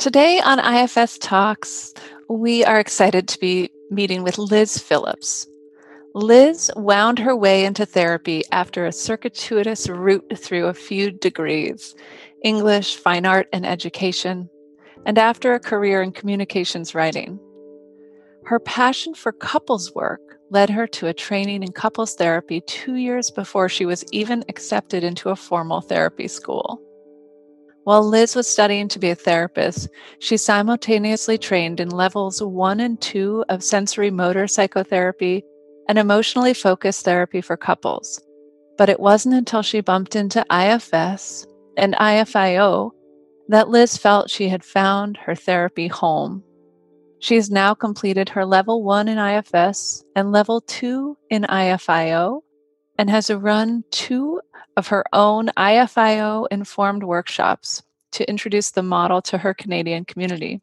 Today on IFS Talks, we are excited to be meeting with Liz Phillips. Liz wound her way into therapy after a circuitous route through a few degrees English, fine art, and education, and after a career in communications writing. Her passion for couples work led her to a training in couples therapy two years before she was even accepted into a formal therapy school. While Liz was studying to be a therapist, she simultaneously trained in levels one and two of sensorimotor psychotherapy and emotionally focused therapy for couples. But it wasn't until she bumped into IFS and IFIO that Liz felt she had found her therapy home. She has now completed her level one in IFS and level two in IFIO and has run two of her own IFIO informed workshops to introduce the model to her Canadian community.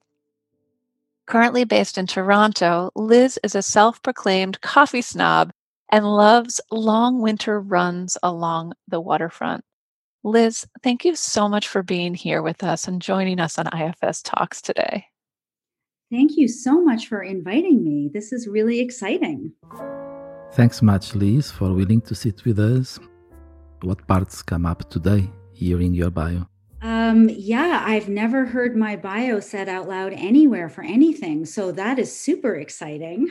Currently based in Toronto, Liz is a self proclaimed coffee snob and loves long winter runs along the waterfront. Liz, thank you so much for being here with us and joining us on IFS Talks today. Thank you so much for inviting me. This is really exciting. Thanks much, Liz, for willing to sit with us what parts come up today here in your bio? Um, yeah, I've never heard my bio said out loud anywhere for anything. So that is super exciting.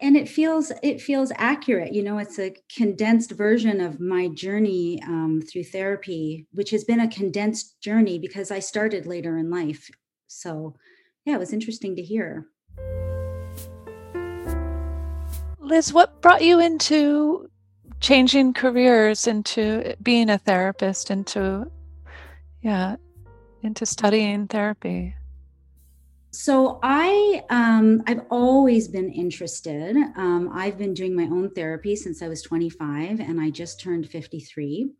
And it feels it feels accurate. You know, it's a condensed version of my journey um, through therapy, which has been a condensed journey because I started later in life. So, yeah, it was interesting to hear. Liz, what brought you into changing careers into being a therapist into yeah into studying therapy. So i um, i've always been interested. Um, i've been doing my own therapy since i was 25 and i just turned 53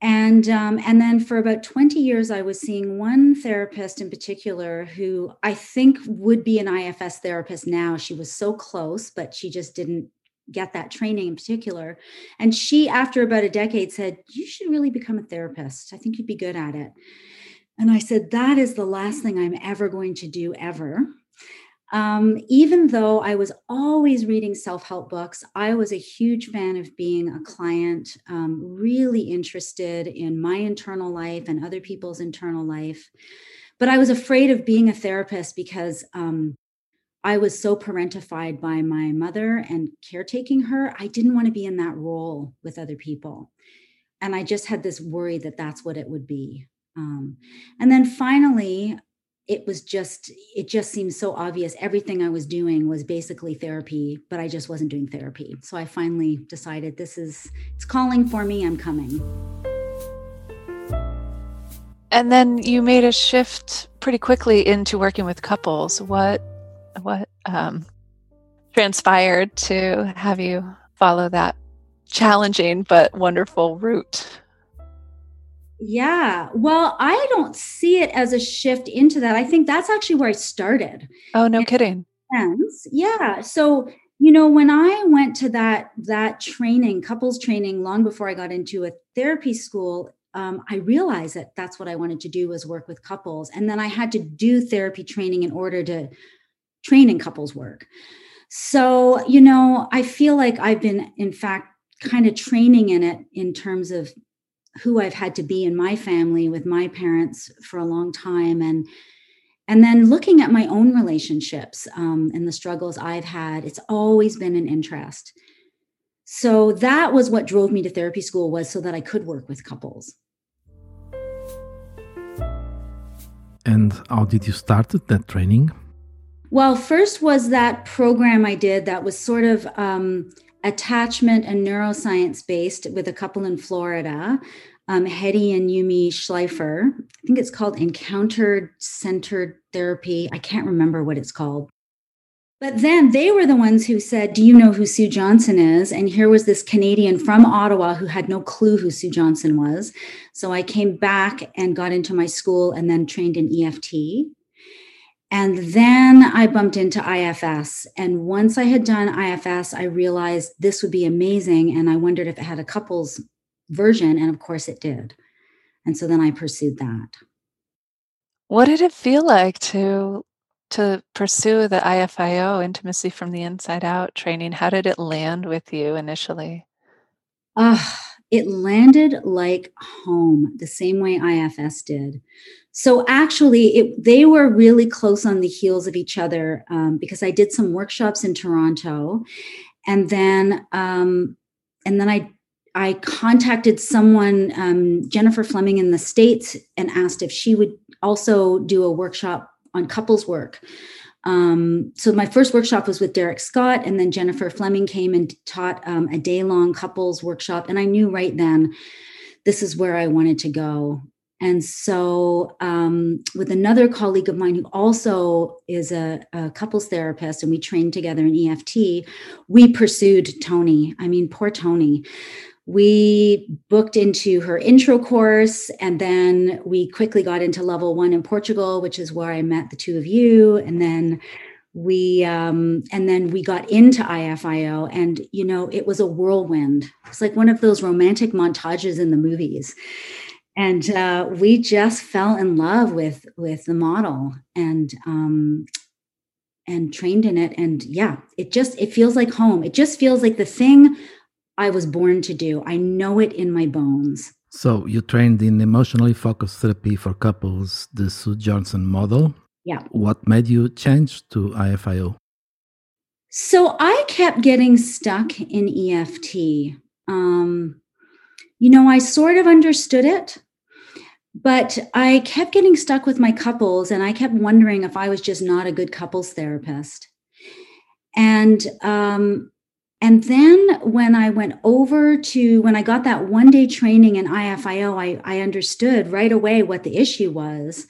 and um, and then for about 20 years i was seeing one therapist in particular who i think would be an ifs therapist now. She was so close but she just didn't get that training in particular. And she, after about a decade, said, You should really become a therapist. I think you'd be good at it. And I said, That is the last thing I'm ever going to do, ever. Um, even though I was always reading self help books, I was a huge fan of being a client, um, really interested in my internal life and other people's internal life. But I was afraid of being a therapist because um, I was so parentified by my mother and caretaking her. I didn't want to be in that role with other people. And I just had this worry that that's what it would be. Um, and then finally, it was just, it just seemed so obvious. Everything I was doing was basically therapy, but I just wasn't doing therapy. So I finally decided this is, it's calling for me, I'm coming. And then you made a shift pretty quickly into working with couples. What what um, transpired to have you follow that challenging but wonderful route? Yeah. Well, I don't see it as a shift into that. I think that's actually where I started. Oh, no kidding. Sense. Yeah. So, you know, when I went to that that training, couples training long before I got into a therapy school, um, I realized that that's what I wanted to do was work with couples. And then I had to do therapy training in order to train in couples work. So, you know, I feel like I've been, in fact, kind of training in it in terms of who I've had to be in my family with my parents for a long time. And and then looking at my own relationships um, and the struggles I've had, it's always been an interest. So that was what drove me to therapy school was so that I could work with couples. And how did you start that training? Well, first was that program I did that was sort of um, attachment and neuroscience based with a couple in Florida, um, Hedy and Yumi Schleifer. I think it's called Encounter Centered Therapy. I can't remember what it's called. But then they were the ones who said, Do you know who Sue Johnson is? And here was this Canadian from Ottawa who had no clue who Sue Johnson was. So I came back and got into my school and then trained in EFT. And then I bumped into IFS. And once I had done IFS, I realized this would be amazing. And I wondered if it had a couples version. And of course it did. And so then I pursued that. What did it feel like to to pursue the IFIO intimacy from the inside out training? How did it land with you initially? Uh, it landed like home, the same way IFS did. So actually, it, they were really close on the heels of each other um, because I did some workshops in Toronto, and then um, and then I I contacted someone, um, Jennifer Fleming in the States, and asked if she would also do a workshop on couples work. Um, so my first workshop was with Derek Scott, and then Jennifer Fleming came and taught um, a day long couples workshop. And I knew right then this is where I wanted to go. And so, um, with another colleague of mine who also is a, a, couples therapist, and we trained together in EFT, we pursued Toni. I mean, poor Toni. we booked into her intro course and then we quickly got into level one in portugal which is where i met the two of you and then we um, and then we got into ifio and you know it was a whirlwind it's like one of those romantic montages in the movies and uh, we just fell in love with with the model and um, and trained in it and yeah it just it feels like home it just feels like the thing I was born to do. I know it in my bones. So you trained in emotionally focused therapy for couples, the Sue Johnson model. Yeah. What made you change to IFIO? So I kept getting stuck in EFT. Um, you know, I sort of understood it, but I kept getting stuck with my couples and I kept wondering if I was just not a good couples therapist. And um, and then when I went over to, when I got that one day training in IFIO, I, I understood right away what the issue was.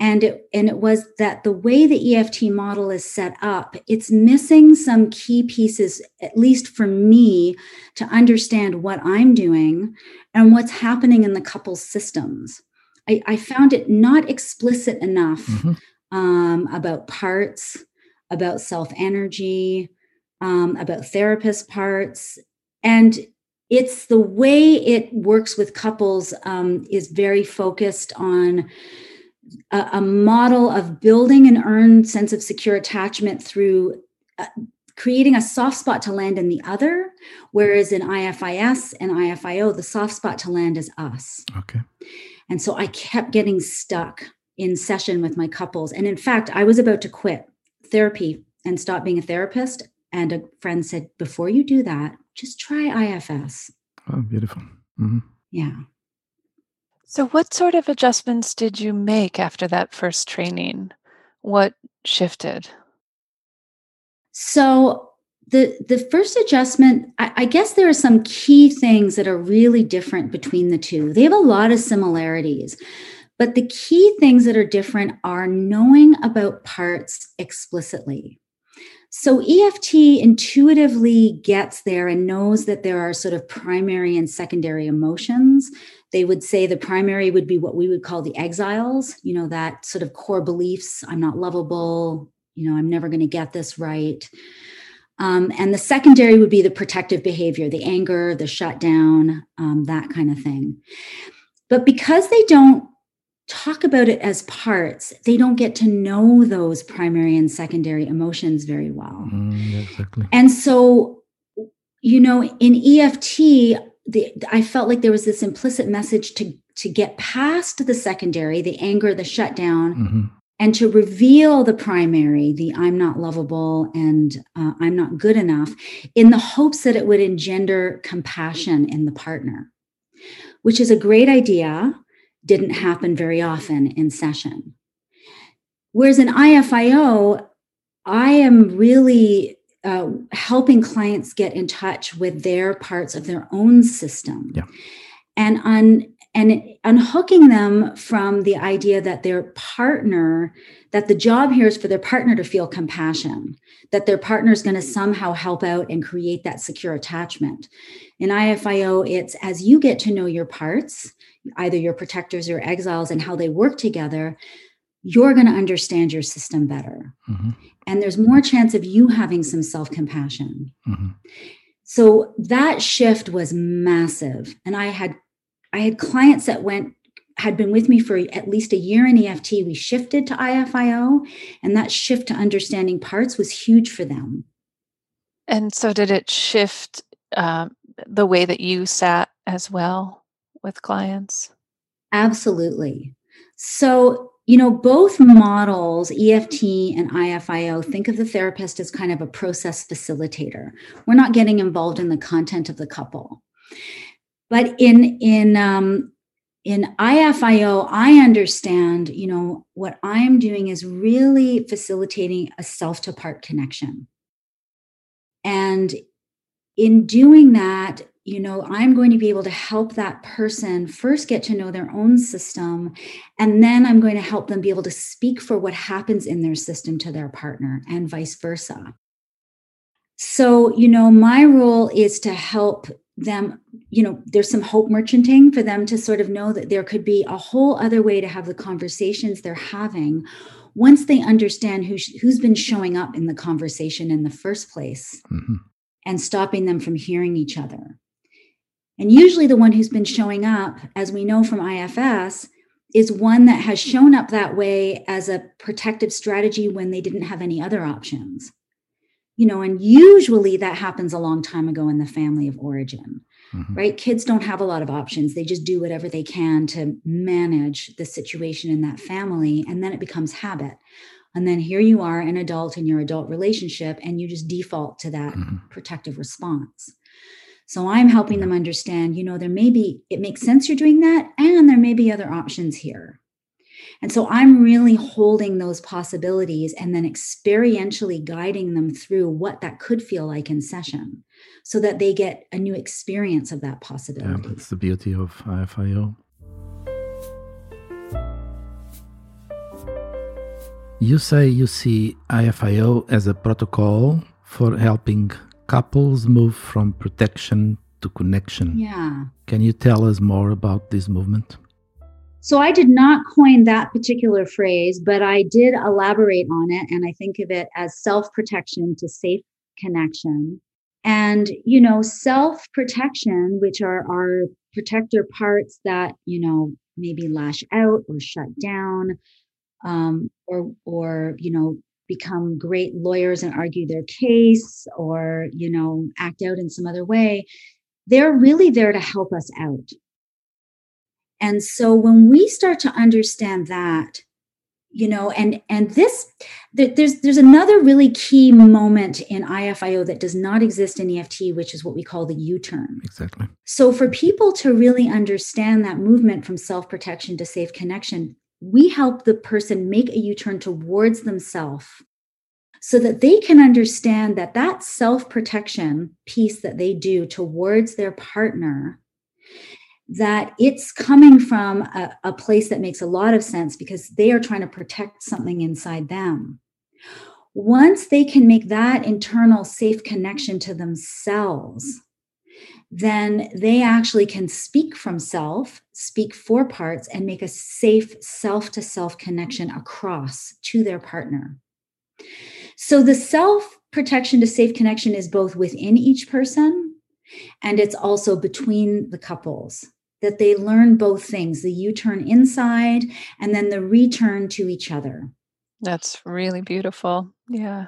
And it, and it was that the way the EFT model is set up, it's missing some key pieces, at least for me, to understand what I'm doing and what's happening in the couple systems. I, I found it not explicit enough mm-hmm. um, about parts, about self energy, um, about therapist parts. And it's the way it works with couples um, is very focused on a, a, model of building an earned sense of secure attachment through uh, creating a soft spot to land in the other, whereas in IFIS and IFIO, the soft spot to land is us. Okay. And so I kept getting stuck in session with my couples. And in fact, I was about to quit therapy and stop being a therapist and a friend said, before you do that, just try IFS. Oh, beautiful. Mm-hmm. Yeah. So, what sort of adjustments did you make after that first training? What shifted? So, the the first adjustment, I, I guess there are some key things that are really different between the two. They have a lot of similarities, but the key things that are different are knowing about parts explicitly. So EFT intuitively gets there and knows that there are sort of primary and secondary emotions. They would say the primary would be what we would call the exiles, you know, that sort of core beliefs I'm not lovable, you know, I'm never going to get this right. Um, and the secondary would be the protective behavior, the anger, the shutdown, um, that kind of thing. But because they don't talk about it as parts, they don't get to know those primary and secondary emotions very well. Mm, exactly. And so, you know, in EFT, the, I felt like there was this implicit message to to get past the secondary, the anger, the shutdown, mm-hmm. And to reveal the primary, the I'm not lovable and uh, I'm not good enough, in the hopes that it would engender compassion in the partner, which is a great idea didn't happen very often in session. Whereas in IFIO, I am really uh, helping clients get in touch with their parts of their own system yeah. and un, and unhooking them from the idea that their partner that the job here is for their partner to feel compassion that their partner is going to somehow help out and create that secure attachment in ifio it's as you get to know your parts either your protectors or exiles and how they work together, you're going to understand your system better. Mm-hmm. And there's more chance of you having some self compassion. Mm-hmm. So that shift was massive. And I had I had clients that went had been with me for at least a year in EFT, we shifted to IFIO, and that shift to understanding parts was huge for them. And so, did it shift uh, the way that you sat as well with clients? Absolutely. So, you know, both models, EFT and IFIO, think of the therapist as kind of a process facilitator. We're not getting involved in the content of the couple. But in in um, in IFIO, I understand, you know, what I'm doing is really facilitating a self to part connection. And in doing that, you know, I'm going to be able to help that person first get to know their own system. And then I'm going to help them be able to speak for what happens in their system to their partner and vice versa. So, you know, my role is to help them, you know, there's some hope merchanting for them to sort of know that there could be a whole other way to have the conversations they're having once they understand who, who's been showing up in the conversation in the first place mm-hmm. and stopping them from hearing each other. And usually, the one who's been showing up, as we know from IFS, is one that has shown up that way as a protective strategy when they didn't have any other options. You know, and usually that happens a long time ago in the family of origin, mm-hmm. right? Kids don't have a lot of options. They just do whatever they can to manage the situation in that family, and then it becomes habit. And then here you are, an adult in your adult relationship, and you just default to that mm-hmm. protective response. So I'm helping them understand, you know, there may be, it makes sense you're doing that, and there may be other options here. And so I'm really holding those possibilities and then experientially guiding them through what that could feel like in session so that they get a new experience of that possibility. Yeah, that's the beauty of IFIO. You say you see IFIO as a protocol for helping couples move from protection to connection. Yeah. Can you tell us more about this movement? So I did not coin that particular phrase, but I did elaborate on it. And I think of it as self protection to safe connection. And, you know, self protection, which are our protector parts that, you know, maybe lash out or shut down, um, or, or, you know, become great lawyers and argue their case or you know act out in some other way they're really there to help us out and so when we start to understand that you know and and this there's there's another really key moment in ifio that does not exist in eft which is what we call the u-turn. Exactly. So for people to really understand that movement from self-protection to safe connection we help the person make a U-turn towards themselves so that they can understand that that self-protection piece that they do towards their partner that it's coming from a, a, place that makes a lot of sense because they are trying to protect something inside them. Once they can make that internal safe connection to themselves, then they actually can speak from self, speak for parts, and make a safe self to self connection across to their partner. So the self protection to safe connection is both within each person and it's also between the couples that they learn both things the U turn inside and then the return to each other. That's really beautiful. Yeah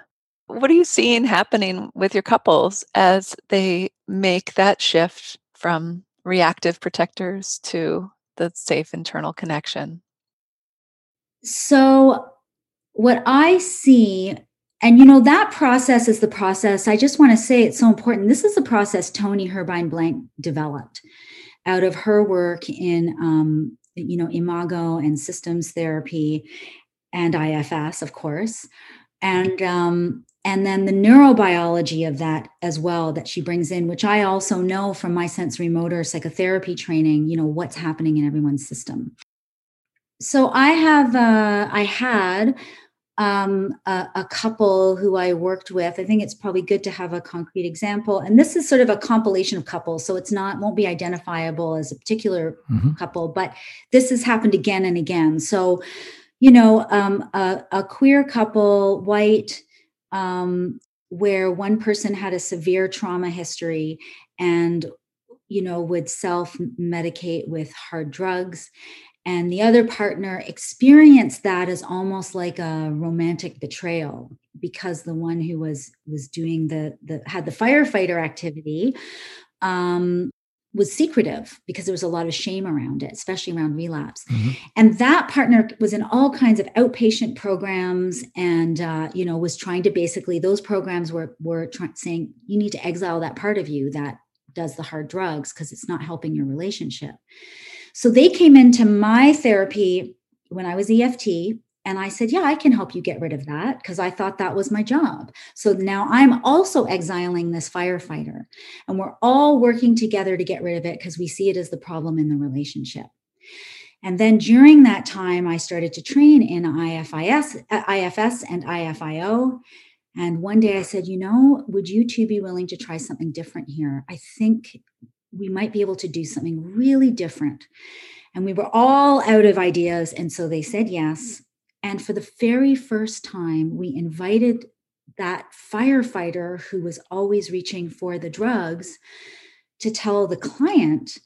what are you seeing happening with your couples as they make that shift from reactive protectors to the safe internal connection? So, what I see, and you know, that process is the process. I just want to say it's so important. This is a process Toni Herbine-Blank developed out of her work in, um, you know, imago and systems therapy and IFS, of course. And um, and then the neurobiology of that as well that she brings in which i also know from my sensorimotor psychotherapy training you know what's happening in everyone's system so i have uh, i had um, a, a, couple who i worked with. I think it's probably good to have a concrete example. And this is sort of a compilation of couples so it's not won't be identifiable as a particular mm-hmm. couple but this has happened again and again. So you know um, a, a queer couple white um, where one person had a severe trauma history and you know would self medicate with hard drugs and the other partner experienced that as almost like a romantic betrayal because the one who was was doing the the had the firefighter activity um was secretive because there was a lot of shame around it, especially around relapse. Mm-hmm. And that partner was in all kinds of outpatient programs, and uh, you know was trying to basically those programs were were trying saying you need to exile that part of you that does the hard drugs because it's not helping your relationship. So they came into my therapy when I was EFT and I said, Yeah, I can help you get rid of that because I thought that was my job. So now I'm also exiling this firefighter, and we're all working together to get rid of it because we see it as the problem in the relationship. And then during that time, I started to train in IFIS, uh, IFS and IFIO. And one day I said, You know, would you two be willing to try something different here? I think we might be able to do something really different. And we were all out of ideas. And so they said yes. And for the very first time, we invited that firefighter who was always reaching for the drugs to tell the client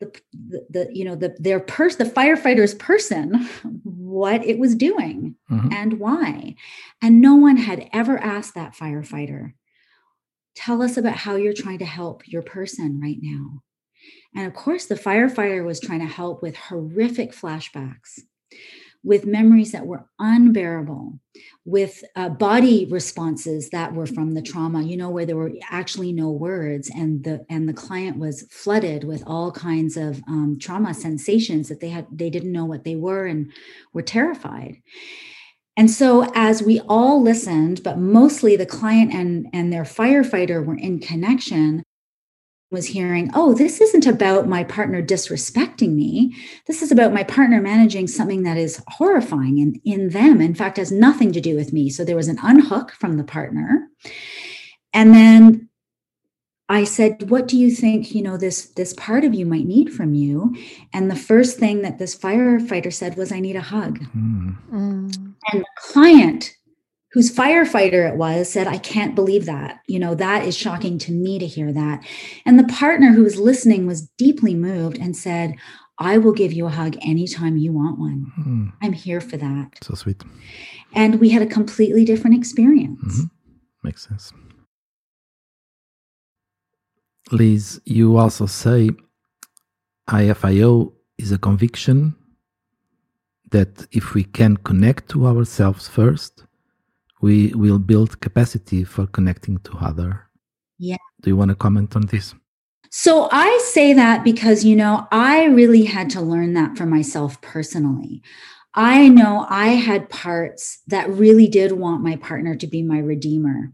the, the, the you know the their person the firefighter's person what it was doing mm-hmm. and why and no one had ever asked that firefighter tell us about how you're trying to help your person right now and of course the firefighter was trying to help with horrific flashbacks with memories that were unbearable, with uh, body responses that were from the trauma, you know, where there were actually no words, and the and the client was flooded with all kinds of um, trauma sensations that they had they didn't know what they were and were terrified. And so, as we all listened, but mostly the client and, and their firefighter were in connection, was hearing, oh, this isn't about my partner disrespecting me. This is about my partner managing something that is horrifying in, in them. In fact, has nothing to do with me. So there was an unhook from the partner. And then I said, what do you think, you know, this this part of you might need from you? And the first thing that this firefighter said was, I need a hug. Mm. And the client whose firefighter it was said i can't believe that you know that is shocking to me to hear that and the partner who was listening was deeply moved and said i will give you a hug anytime you want one mm. i'm here for that so sweet and we had a completely different experience mm-hmm. makes sense liz you also say ifio is a conviction that if we can connect to ourselves first we will build capacity for connecting to other. Yeah. Do you want to comment on this? So I say that because, you know, I really had to learn that for myself personally. I know I had parts that really did want my partner to be my redeemer.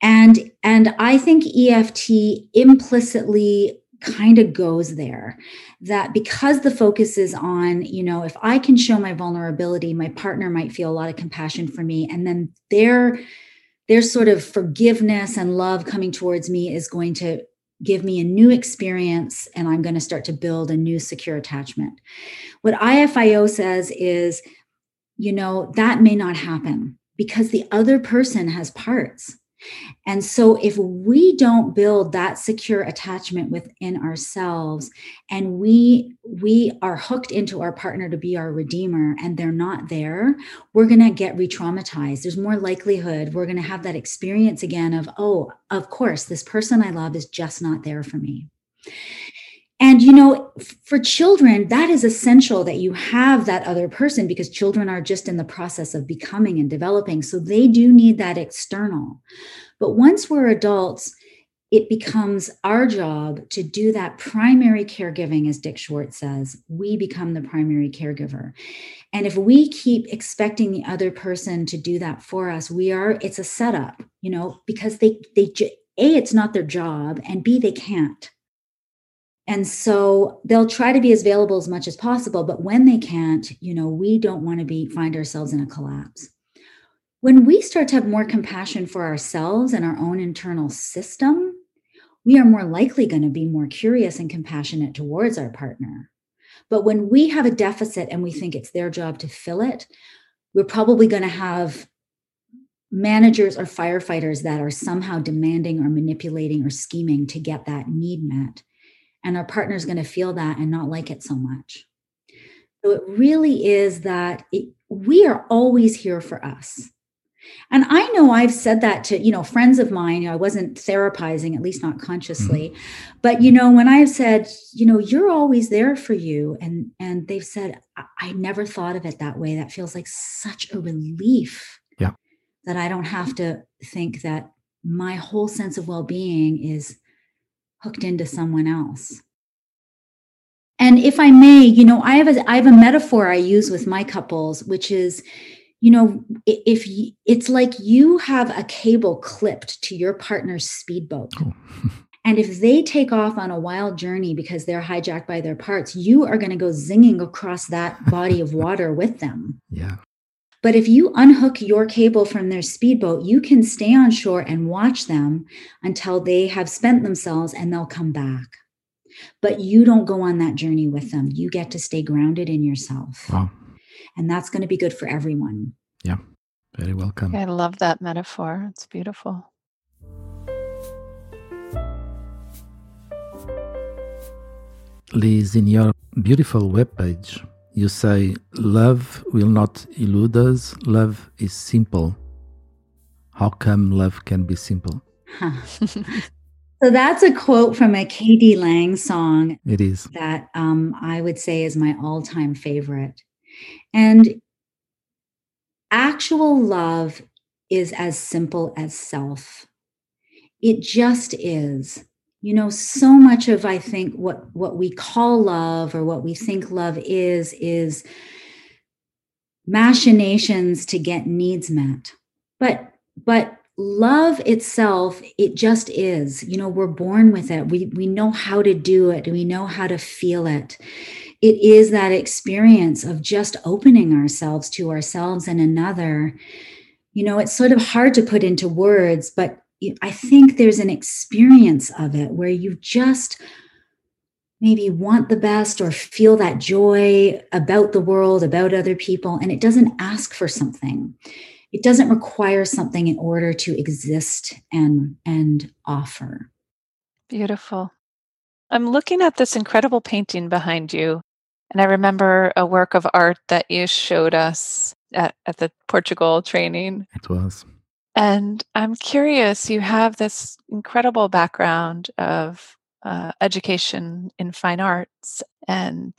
And and I think EFT implicitly kind of goes there that because the focus is on you know if i can show my vulnerability my partner might feel a lot of compassion for me and then their their sort of forgiveness and love coming towards me is going to give me a new experience and i'm going to start to build a new secure attachment. What ifio says is you know that may not happen because the other person has parts and so, if we don't build that secure attachment within ourselves and we we are hooked into our partner to be our redeemer and they're not there, we're to get re-traumatized. There's more likelihood we're to have that experience again of, oh, of course, this person I love is just not there for me. And, you know, for children, that is essential that you have that other person because children are just in the process of becoming and developing. So they do need that external. But once we're adults, it becomes our job to do that primary caregiving, as Dick Schwartz says. We become the primary caregiver. And if we keep expecting the other person to do that for us, we are, it's a setup, you know, because they, they, A, it's not their job, and B, they can't and so they'll try to be as available as much as possible, but when they can't, you know, we don't want to be find ourselves in a collapse. When we start to have more compassion for ourselves and our own internal system, we are more likely going to be more curious and compassionate towards our partner. But when we have a deficit and we think it's their job to fill it, we're probably going to have managers or firefighters that are somehow demanding or manipulating or scheming to get that need met and our partner is going to feel that and not like it so much So it really is that it, we are always here for us. And I know I've said that to, you know, friends of mine, you know, I wasn't therapizing, at least not consciously. Mm-hmm. But, you know, when I've said, you know, you're always there for you. And and they've said, I, I never thought of it that way. That feels like such a relief. Yeah. That I don't have to think that my whole sense of well-being is hooked into someone else. And if I may, you know, I have a I have a metaphor I use with my couples, which is, you know, if you, it's like you have a cable clipped to your partner's speedboat. Oh. and if they take off on a wild journey because they're hijacked by their parts, you are going to go zinging across that body of water with them. Yeah. But if you unhook your cable from their speedboat, you can stay on shore and watch them until they have spent themselves and they'll come back but you don't go on that journey with them. You get to stay grounded in yourself. Wow. And that's going to be good for everyone. Yeah. Very welcome. I love that metaphor. It's beautiful. Liz, in your beautiful webpage, you say, Love will not elude us. Love is simple. How come love can be simple? So that's a quote from a k.d. lang song. It is. That um, I would say is my all time favorite. And actual love is as simple as self. It just is. You know, so much of I think what what we call love or what we think love is is machinations to get needs met. But but love itself it just is. You know we're born with it. We we know how to do it. We know how to feel it. It is that experience of just opening ourselves to ourselves and another. You know it's sort of hard to put into words but i think there's an experience of it where you just maybe want the best or feel that joy about the world about other people and it doesn't ask for something. It doesn't require something in order to exist and and offer. Beautiful. I'm looking at this incredible painting behind you and i remember a work of art that you showed us at, at the portugal training. It was and i'm curious you have this incredible background of uh, education in fine arts and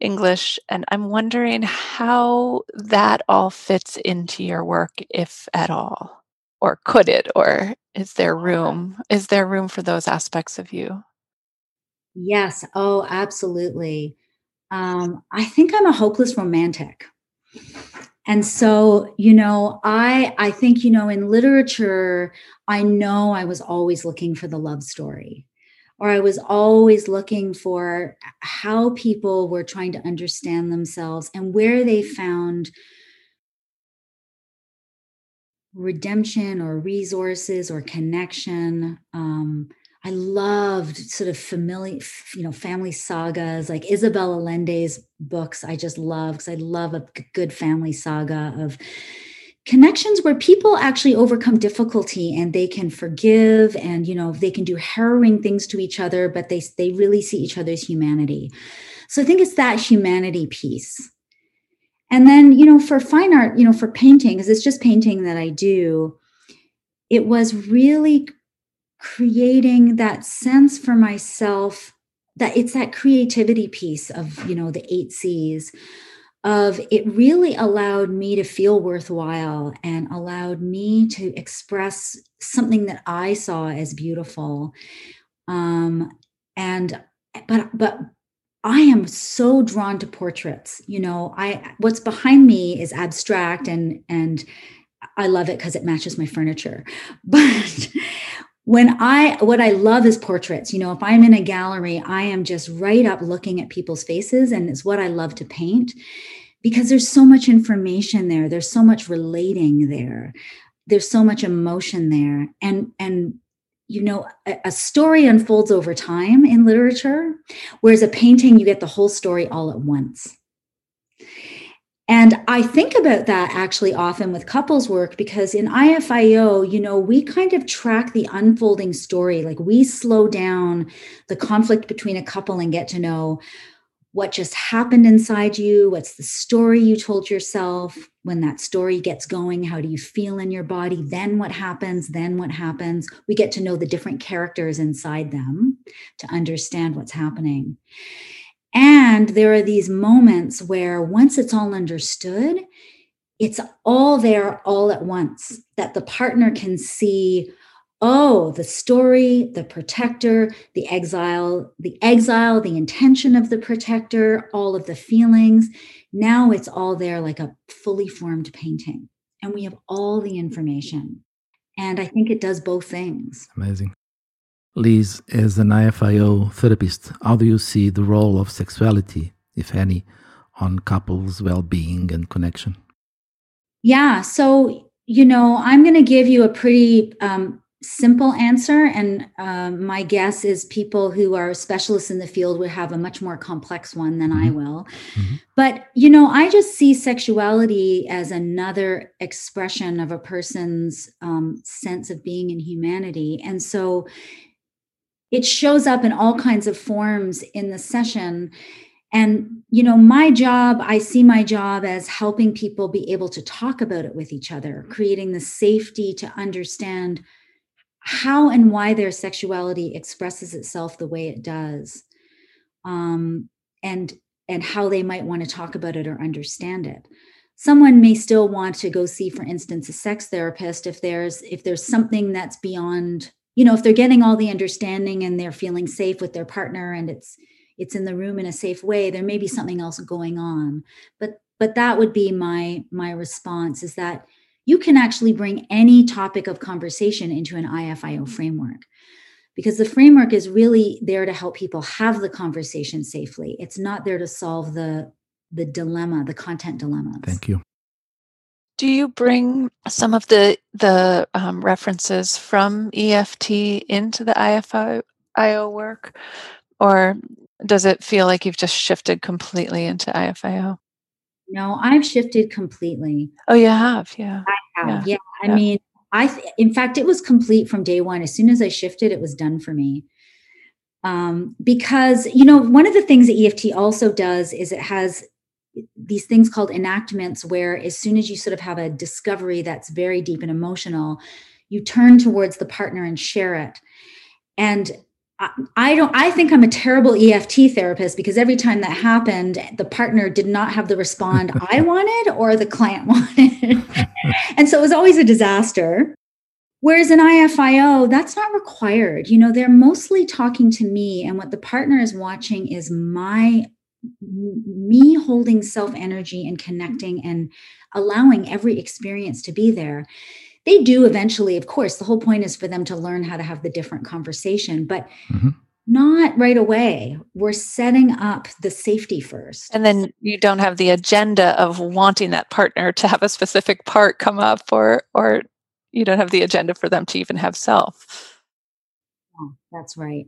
English. And I'm wondering how that all fits into your work, if at all. Or could it? Or is there room? Is there room for those aspects of you? Yes. Oh, absolutely. Um, I think I'm a hopeless romantic. And so, you know, I I think, you know, in literature, I know I was always looking for the love story or I was always looking for how people were trying to understand themselves and where they found redemption or resources or connection. Um, I loved sort of familiar, you know, family sagas like Isabel Allende's books. I just love because I love a good family saga of connections where people actually overcome difficulty and they can forgive and you know they can do harrowing things to each other but they they really see each other's humanity so i think it's that humanity piece and then you know for fine art you know for painting because it's just painting that i do it was really creating that sense for myself that it's that creativity piece of you know the eight c's of it really allowed me to feel worthwhile and allowed me to express something that I saw as beautiful. Um, and but but I am so drawn to portraits. You know, I what's behind me is abstract and and I love it because it matches my furniture. But when I what I love is portraits. You know, if I'm in a gallery, I am just right up looking at people's faces and it's what I love to paint because there's so much information there. There's so much relating there. There's so much emotion there. And and you know, a, a story unfolds over time in literature, whereas a painting you get the whole story all at once. And I think about that actually often with couples work because in IFIO, you know, we kind of track the unfolding story. Like we slow down the conflict between a couple and get to know what just happened inside you what's the story you told yourself when that story gets going how do you feel in your body then what happens then what happens we get to know the different characters inside them to understand what's happening and there are these moments where once it's all understood it's all there all at once that the partner can see oh the story the protector the exile the exile the intention of the protector all of the feelings. Now it's all there like a fully formed painting and we have all the information. And i think it does both things. Amazing liz as an ifio therapist how do you see the role of sexuality if any on couples well-being and connection yeah so you know i'm going to give you a pretty um, simple answer. And um, my guess is people who are specialists in the field would have a much more complex one than mm-hmm. I will. Mm-hmm. But, you know, I just see sexuality as another expression of a person's um, sense of being in humanity. And so it shows up in all kinds of forms in the session. And, you know, my job, I see my job as helping people be able to talk about it with each other, creating the safety to understand how and why their sexuality expresses itself the way it does um, and and how they might want to talk about it or understand it someone may still want to go see for instance a sex therapist if there's if there's something that's beyond you know if they're getting all the understanding and they're feeling safe with their partner and it's it's in the room in a safe way there may be something else going on but but that would be my my response is that you can actually bring any topic of conversation into an IFIO mm-hmm. framework because the framework is really there to help people have the conversation safely. It's not there to solve the the dilemma, the content dilemma Thank you. Do you bring some of the the um, references from EFT into the IFIO work, or does it feel like you've just shifted completely into IFIO? No, I've shifted completely. Oh, you have, yeah. I have, yeah. yeah. I yeah. mean, I th- in fact, it was complete from day one. As soon as I shifted, it was done for me. Um, because you know, one of the things that EFT also does is it has these things called enactments, where as soon as you sort of have a discovery that's very deep and emotional, you turn towards the partner and share it. And I don't I think I'm a terrible EFT therapist because every time that happened the partner did not have the respond I wanted or the client wanted. and so it was always a disaster. Whereas in IFIO that's not required. You know, they're mostly talking to me and what the partner is watching is my me holding self energy and connecting and allowing every experience to be there. They do eventually of course. The whole point is for them to learn how to have the different conversation but mm-hmm. not right away. We're setting up the safety first. And then you don't have the agenda of wanting that partner to have a specific part come up or or you don't have the agenda for them to even have self. Oh, that's right.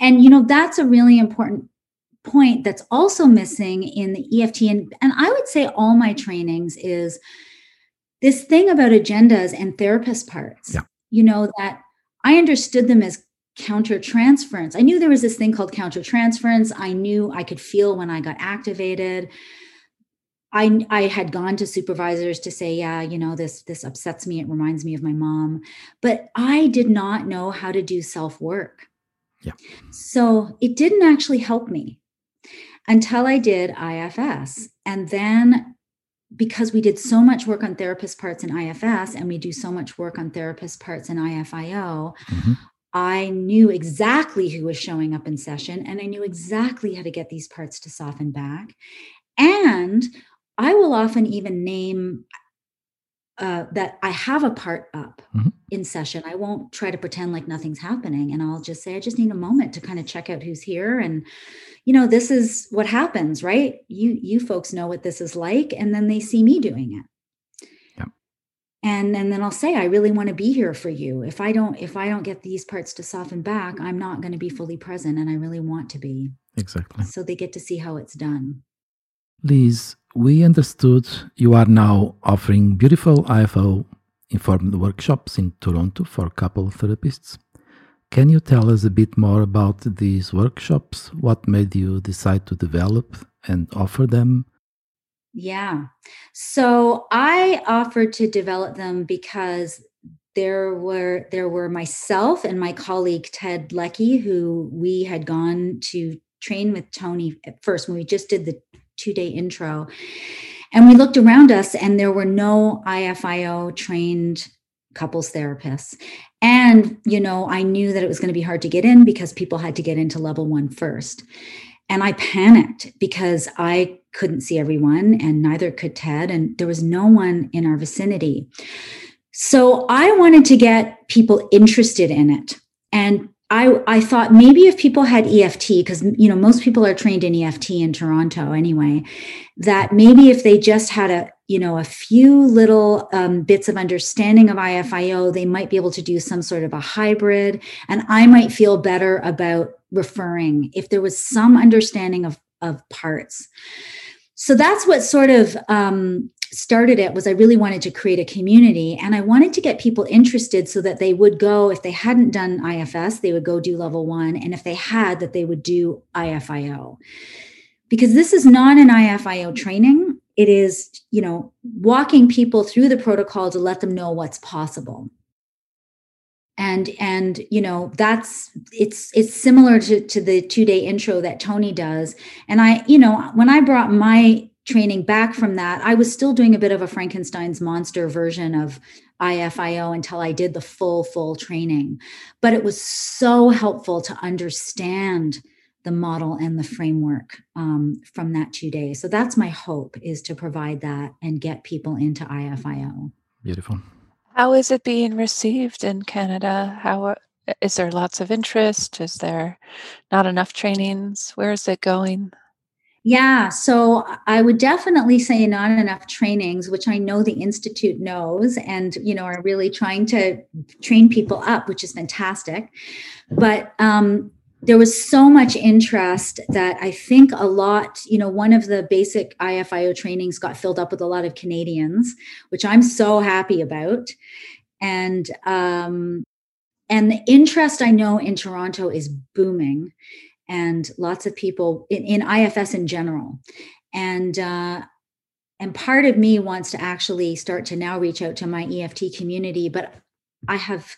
And you know that's a really important point that's also missing in the EFT and and I would say all my trainings is this thing about agendas and therapist parts, yeah. you know, that I understood them as countertransference. I knew there was this thing called countertransference. I knew I could feel when I got activated. I I had gone to supervisors to say, yeah, you know, this this upsets me. It reminds me of my mom, but I did not know how to do self work. Yeah. So it didn't actually help me until I did IFS, and then because we did so much work on therapist parts in IFS and we do so much work on therapist parts in IFIO, mm-hmm. I knew exactly who was showing up in session and I knew exactly how to get these parts to soften back. And I will often even name uh, that I have a part up mm-hmm. in session. I won't try to pretend like nothing's happening. And I'll just say, I just need a moment to kind of check out who's here and you know this is what happens right you you folks know what this is like and then they see me doing it yeah. and and then i'll say i really want to be here for you if i don't if i don't get these parts to soften back i'm not going to be fully present and i really want to be exactly so they get to see how it's done liz we understood you are now offering beautiful ifo informed workshops in toronto for couple therapists Can you tell us a bit more about these workshops? What made you decide to develop and offer them? Yeah. So I offered to develop them because there were there were myself and my colleague Ted Lecky, who we had gone to train with Toni at first when we just did the two day intro. And we looked around us and there were no IFIO trained couples therapists. And, you know, I knew that it was going to be hard to get in because people had to get into level one first. And I panicked because I couldn't see everyone and neither could Ted. And there was no one in our vicinity. So I wanted to get people interested in it. And I, I thought maybe if people had EFT, because you know most people are trained in EFT in Toronto anyway, that maybe if they just had a you know a few little um, bits of understanding of IFIO, they might be able to do some sort of a hybrid, and I might feel better about referring if there was some understanding of of parts. So that's what sort of um, started it was I really wanted to create a community and I wanted to get people interested so that they would go, if they hadn't done IFS, they would go do level one. And if they had, that they would do IFIO. Because this is not an IFIO training. It is, you know, walking people through the protocol to let them know what's possible. And and you know that's it's it's similar to, to the two day intro that Toni does. And I, you know, when I brought my training back from that, I was still doing a bit of a Frankenstein's monster version of IFIO until I did the full, full training. But it was so helpful to understand the model and the framework um, from that two days. So that's my hope is to provide that and get people into IFIO. Beautiful. How is it being received in Canada? How is there lots of interest? Is there not enough trainings? Where is it going? Yeah, so I would definitely say not enough trainings, which I know the institute knows, and you know are really trying to train people up, which is fantastic. But um, there was so much interest that I think a lot, you know, one of the basic IFIO trainings got filled up with a lot of Canadians, which I'm so happy about, and um, and the interest I know in Toronto is booming and lots of people in, in IFS in general. And uh, and part of me wants to actually start to now reach out to my EFT community, but I have,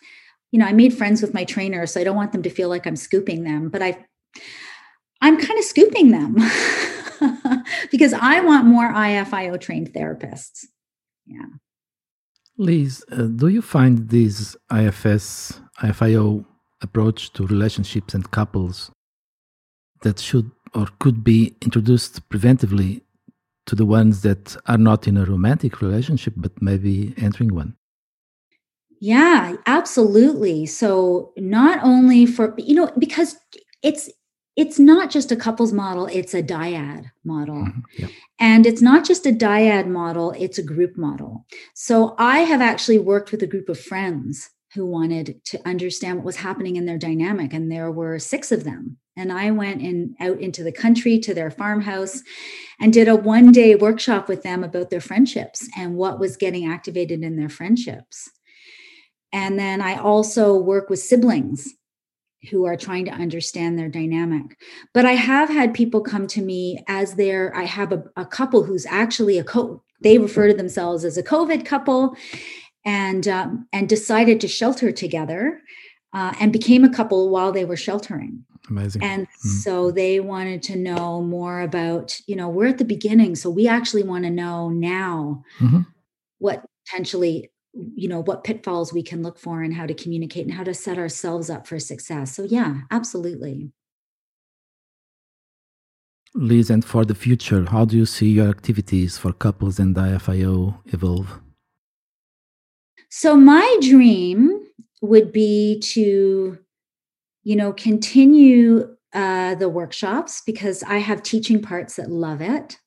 you know, I made friends with my trainer, so I don't want them to feel like I'm scooping them, but I I'm kind of scooping them because I want more IFIO trained therapists. Yeah. Liz, uh, do you find this IFS IFIO approach to relationships and couples that should or could be introduced preventively to the ones that are not in a romantic relationship but maybe entering one yeah absolutely so not only for you know because it's it's not just a couples model it's a dyad model mm-hmm. yeah. and it's not just a dyad model it's a group model so i have actually worked with a group of friends who wanted to understand what was happening in their dynamic and there were six of them and i went in out into the country to their farmhouse and did a one day workshop with them about their friendships and what was getting activated in their friendships. And then i also work with siblings who are trying to understand their dynamic. But i have had people come to me as they're i have a, a couple who's actually a co they refer to themselves as a covid couple and um, and decided to shelter together uh, and became a couple while they were sheltering amazing and mm-hmm. so they wanted to know more about you know we're at the beginning so we actually want to know now mm-hmm. what potentially you know what pitfalls we can look for and how to communicate and how to set ourselves up for success so yeah absolutely Liz, and for the future, how do you see your activities for couples and IFIO evolve? So my dream would be to, you know, continue uh, the workshops because I have teaching parts that love it.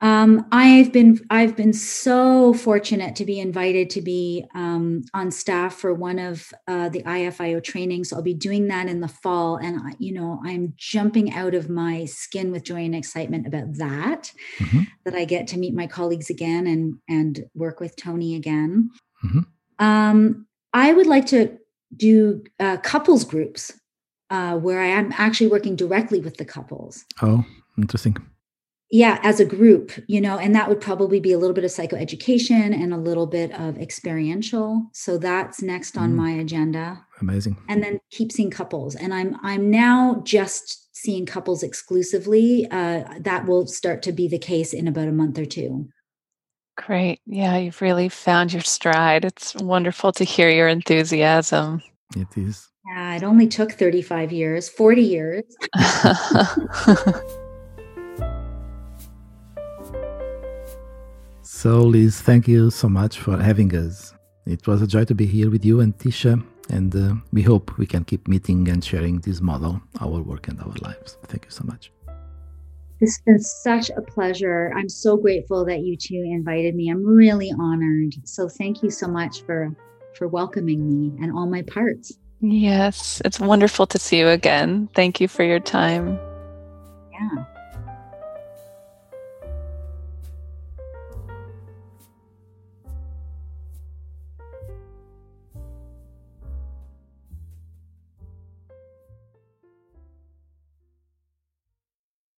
Um, I've been I've been so fortunate to be invited to be um, on staff for one of uh, the IFIO trainings. I'll be doing that in the fall, and you know I'm jumping out of my skin with joy and excitement about that. Mm-hmm. That I get to meet my colleagues again and and work with Toni again. Mm-hmm. Um, I would like to do uh, couples groups uh, where I am actually working directly with the couples. Oh, interesting. Yeah, as a group, you know, and that would probably be a little bit of psychoeducation and a little bit of experiential. So that's next on mm. my agenda. Amazing. And then keep seeing couples. And I'm I'm now just seeing couples exclusively. Uh, that will start to be the case in about a month or two. Great. Yeah, you've really found your stride. It's wonderful to hear your enthusiasm. It is. Yeah, it only took 35 years, 40 years. so, Liz, thank you so much for having us. It was a joy to be here with you and Tisha, and uh, we hope we can keep meeting and sharing this model, our work and our lives. Thank you so much. This has been such a pleasure. I'm so grateful that you two invited me. I'm really honored. So thank you so much for for welcoming me and all my parts. Yes, it's wonderful to see you again. Thank you for your time. Yeah.